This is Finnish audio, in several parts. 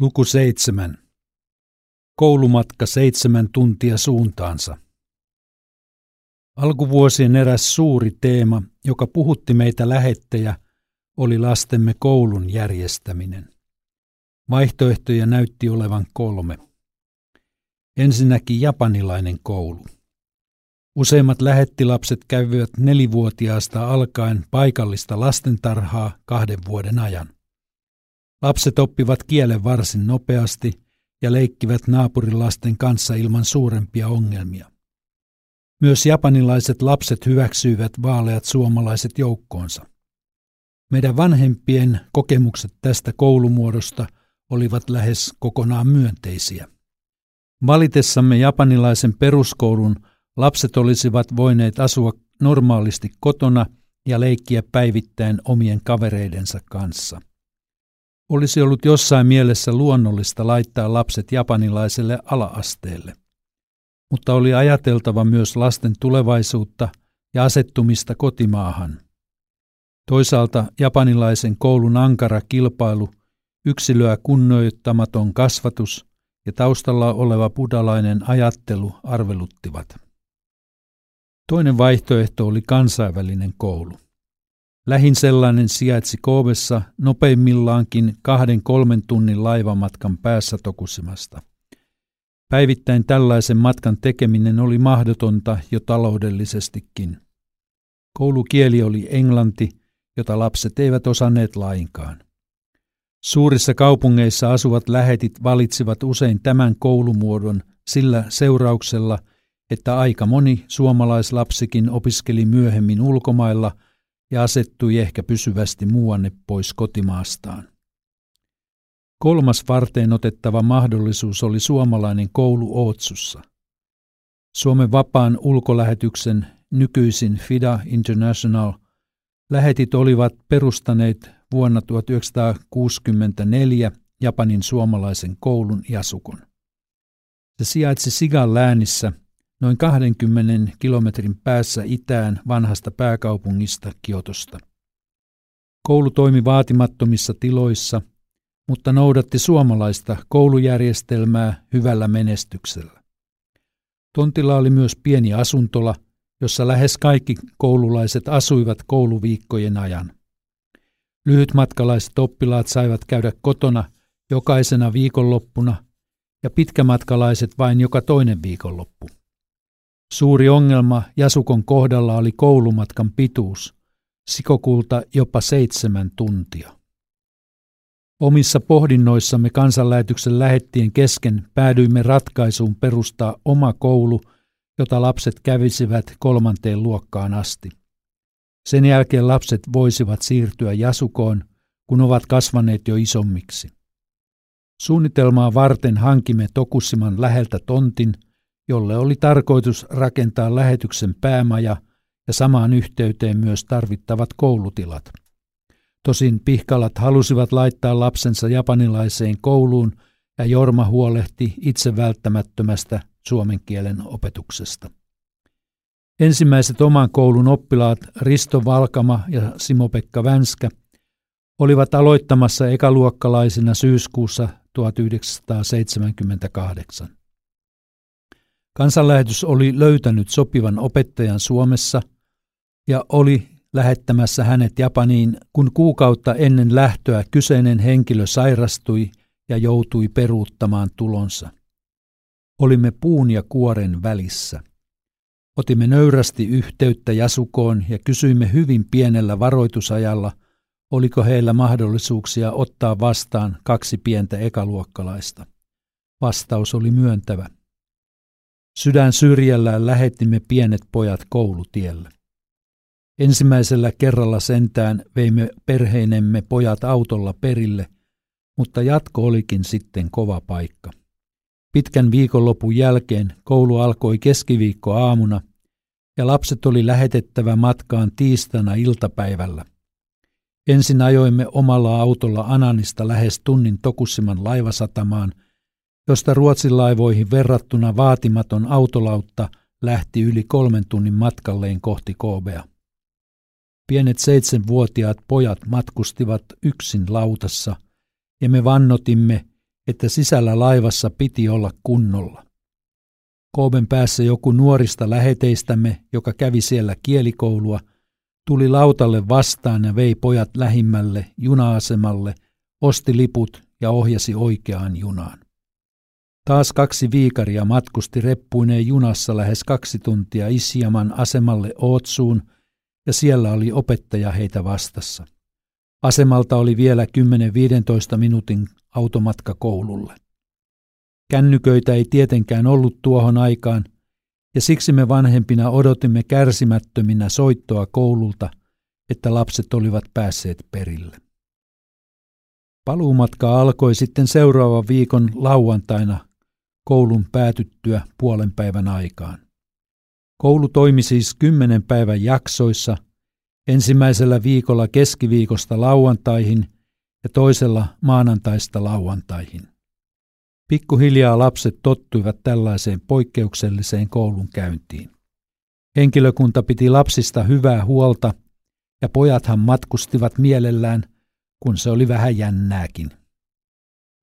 Luku 7. Koulumatka seitsemän tuntia suuntaansa. Alkuvuosien eräs suuri teema, joka puhutti meitä lähettejä, oli lastemme koulun järjestäminen. Vaihtoehtoja näytti olevan kolme. Ensinnäkin japanilainen koulu. Useimmat lähettilapset kävivät nelivuotiaasta alkaen paikallista lastentarhaa kahden vuoden ajan. Lapset oppivat kielen varsin nopeasti ja leikkivät naapurilasten kanssa ilman suurempia ongelmia. Myös japanilaiset lapset hyväksyivät vaaleat suomalaiset joukkoonsa. Meidän vanhempien kokemukset tästä koulumuodosta olivat lähes kokonaan myönteisiä. Valitessamme japanilaisen peruskoulun lapset olisivat voineet asua normaalisti kotona ja leikkiä päivittäin omien kavereidensa kanssa. Olisi ollut jossain mielessä luonnollista laittaa lapset japanilaiselle alaasteelle. Mutta oli ajateltava myös lasten tulevaisuutta ja asettumista kotimaahan. Toisaalta japanilaisen koulun ankara kilpailu, yksilöä kunnioittamaton kasvatus ja taustalla oleva buddalainen ajattelu arveluttivat. Toinen vaihtoehto oli kansainvälinen koulu. Lähin sellainen sijaitsi Koovessa nopeimmillaankin kahden kolmen tunnin laivamatkan päässä Tokusimasta. Päivittäin tällaisen matkan tekeminen oli mahdotonta jo taloudellisestikin. Koulukieli oli englanti, jota lapset eivät osanneet lainkaan. Suurissa kaupungeissa asuvat lähetit valitsivat usein tämän koulumuodon sillä seurauksella, että aika moni suomalaislapsikin opiskeli myöhemmin ulkomailla – ja asettui ehkä pysyvästi muuanne pois kotimaastaan. Kolmas varteen otettava mahdollisuus oli suomalainen koulu Ootsussa. Suomen vapaan ulkolähetyksen nykyisin FIDA International lähetit olivat perustaneet vuonna 1964 Japanin suomalaisen koulun Jasukon. Se sijaitsi Sigan läänissä – noin 20 kilometrin päässä itään vanhasta pääkaupungista Kiotosta. Koulu toimi vaatimattomissa tiloissa, mutta noudatti suomalaista koulujärjestelmää hyvällä menestyksellä. Tontilla oli myös pieni asuntola, jossa lähes kaikki koululaiset asuivat kouluviikkojen ajan. Lyhytmatkalaiset oppilaat saivat käydä kotona jokaisena viikonloppuna ja pitkämatkalaiset vain joka toinen viikonloppu. Suuri ongelma Jasukon kohdalla oli koulumatkan pituus, sikokulta jopa seitsemän tuntia. Omissa pohdinnoissamme kansanlähetyksen lähettien kesken päädyimme ratkaisuun perustaa oma koulu, jota lapset kävisivät kolmanteen luokkaan asti. Sen jälkeen lapset voisivat siirtyä Jasukoon, kun ovat kasvaneet jo isommiksi. Suunnitelmaa varten hankimme Tokussiman läheltä tontin – jolle oli tarkoitus rakentaa lähetyksen päämaja ja samaan yhteyteen myös tarvittavat koulutilat. Tosin pihkalat halusivat laittaa lapsensa japanilaiseen kouluun ja Jorma huolehti itse välttämättömästä suomen kielen opetuksesta. Ensimmäiset oman koulun oppilaat Risto Valkama ja Simo-Pekka Vänskä olivat aloittamassa ekaluokkalaisina syyskuussa 1978. Kansanlähetys oli löytänyt sopivan opettajan Suomessa ja oli lähettämässä hänet Japaniin, kun kuukautta ennen lähtöä kyseinen henkilö sairastui ja joutui peruuttamaan tulonsa. Olimme puun ja kuoren välissä. Otimme nöyrästi yhteyttä Jasukoon ja kysyimme hyvin pienellä varoitusajalla, oliko heillä mahdollisuuksia ottaa vastaan kaksi pientä ekaluokkalaista. Vastaus oli myöntävä. Sydän syrjällään lähettimme pienet pojat koulutielle. Ensimmäisellä kerralla sentään veimme perheinemme pojat autolla perille, mutta jatko olikin sitten kova paikka. Pitkän viikonlopun jälkeen koulu alkoi keskiviikko aamuna ja lapset oli lähetettävä matkaan tiistaina iltapäivällä. Ensin ajoimme omalla autolla Ananista lähes tunnin Tokussiman laivasatamaan – josta Ruotsin laivoihin verrattuna vaatimaton autolautta lähti yli kolmen tunnin matkalleen kohti Koobea. Pienet seitsemänvuotiaat pojat matkustivat yksin lautassa, ja me vannotimme, että sisällä laivassa piti olla kunnolla. Kooben päässä joku nuorista läheteistämme, joka kävi siellä kielikoulua, tuli lautalle vastaan ja vei pojat lähimmälle juna-asemalle, osti liput ja ohjasi oikeaan junaan. Taas kaksi viikaria matkusti reppuineen junassa lähes kaksi tuntia Isiaman asemalle Ootsuun, ja siellä oli opettaja heitä vastassa. Asemalta oli vielä 10-15 minuutin automatka koululle. Kännyköitä ei tietenkään ollut tuohon aikaan, ja siksi me vanhempina odotimme kärsimättöminä soittoa koululta, että lapset olivat päässeet perille. Paluumatka alkoi sitten seuraavan viikon lauantaina koulun päätyttyä puolen päivän aikaan. Koulu toimi siis kymmenen päivän jaksoissa, ensimmäisellä viikolla keskiviikosta lauantaihin ja toisella maanantaista lauantaihin. Pikkuhiljaa lapset tottuivat tällaiseen poikkeukselliseen koulun käyntiin. Henkilökunta piti lapsista hyvää huolta ja pojathan matkustivat mielellään, kun se oli vähän jännääkin.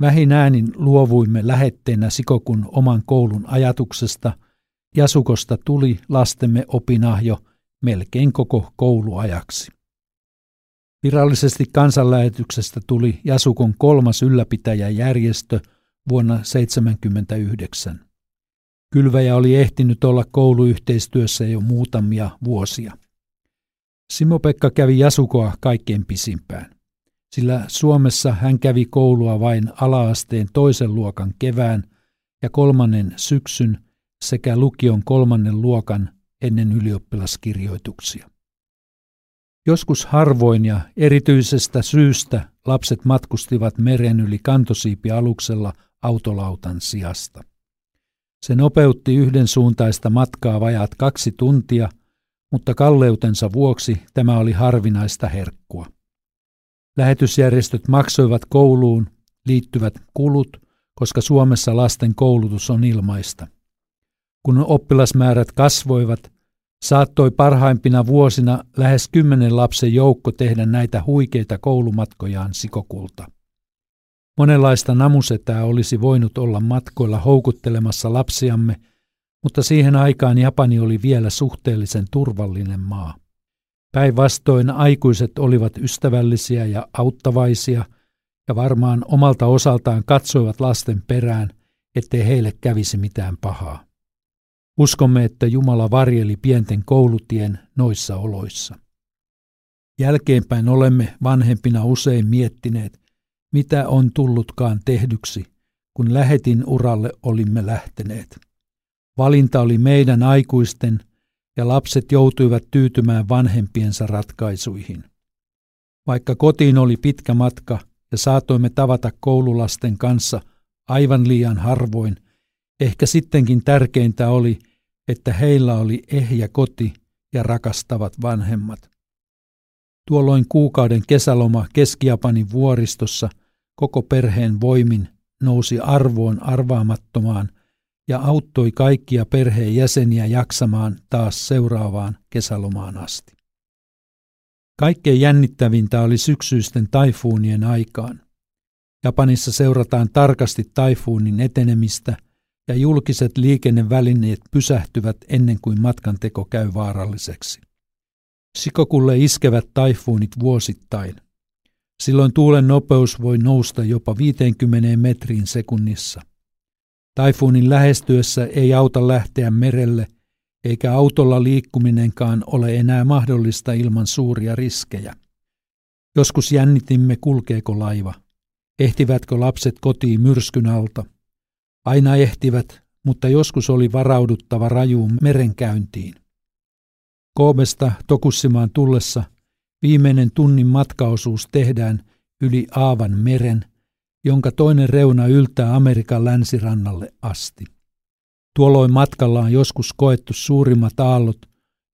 Vähin äänin luovuimme lähetteenä Sikokun oman koulun ajatuksesta. Jasukosta tuli lastemme opinahjo melkein koko kouluajaksi. Virallisesti kansanlähetyksestä tuli Jasukon kolmas ylläpitäjäjärjestö vuonna 1979. Kylväjä oli ehtinyt olla kouluyhteistyössä jo muutamia vuosia. Simo-Pekka kävi Jasukoa kaikkein pisimpään sillä Suomessa hän kävi koulua vain alaasteen toisen luokan kevään ja kolmannen syksyn sekä lukion kolmannen luokan ennen ylioppilaskirjoituksia. Joskus harvoin ja erityisestä syystä lapset matkustivat meren yli kantosiipialuksella autolautan sijasta. Se nopeutti yhden suuntaista matkaa vajaat kaksi tuntia, mutta kalleutensa vuoksi tämä oli harvinaista herkkua. Lähetysjärjestöt maksoivat kouluun liittyvät kulut, koska Suomessa lasten koulutus on ilmaista. Kun oppilasmäärät kasvoivat, saattoi parhaimpina vuosina lähes kymmenen lapsen joukko tehdä näitä huikeita koulumatkojaan sikokulta. Monenlaista namusetää olisi voinut olla matkoilla houkuttelemassa lapsiamme, mutta siihen aikaan Japani oli vielä suhteellisen turvallinen maa. Päinvastoin aikuiset olivat ystävällisiä ja auttavaisia ja varmaan omalta osaltaan katsoivat lasten perään, ettei heille kävisi mitään pahaa. Uskomme, että Jumala varjeli pienten koulutien noissa oloissa. Jälkeenpäin olemme vanhempina usein miettineet, mitä on tullutkaan tehdyksi, kun lähetin uralle olimme lähteneet. Valinta oli meidän aikuisten – ja lapset joutuivat tyytymään vanhempiensa ratkaisuihin. Vaikka kotiin oli pitkä matka ja saatoimme tavata koululasten kanssa aivan liian harvoin, ehkä sittenkin tärkeintä oli, että heillä oli ehjä koti ja rakastavat vanhemmat. Tuolloin kuukauden kesäloma Keski-Japanin vuoristossa koko perheen voimin nousi arvoon arvaamattomaan – ja auttoi kaikkia perheen jäseniä jaksamaan taas seuraavaan kesälomaan asti. Kaikkein jännittävintä oli syksyisten taifuunien aikaan. Japanissa seurataan tarkasti taifuunin etenemistä ja julkiset liikennevälineet pysähtyvät ennen kuin matkan teko käy vaaralliseksi. Sikokulle iskevät taifuunit vuosittain. Silloin tuulen nopeus voi nousta jopa 50 metriin sekunnissa – Taifuunin lähestyessä ei auta lähteä merelle, eikä autolla liikkuminenkaan ole enää mahdollista ilman suuria riskejä. Joskus jännitimme, kulkeeko laiva. Ehtivätkö lapset kotiin myrskyn alta? Aina ehtivät, mutta joskus oli varauduttava rajuun merenkäyntiin. Koomesta Tokussimaan tullessa viimeinen tunnin matkaosuus tehdään yli Aavan meren jonka toinen reuna yltää Amerikan länsirannalle asti. Tuolloin matkalla on joskus koettu suurimmat aallot,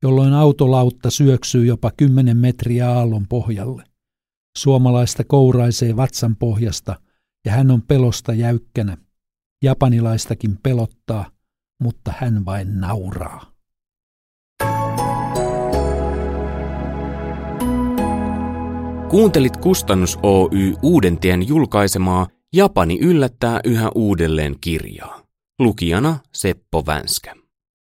jolloin autolautta syöksyy jopa 10 metriä aallon pohjalle. Suomalaista kouraisee vatsan pohjasta ja hän on pelosta jäykkänä. Japanilaistakin pelottaa, mutta hän vain nauraa. Kuuntelit Kustannus Oy Uudentien julkaisemaa Japani yllättää yhä uudelleen kirjaa. Lukijana Seppo Vänskä.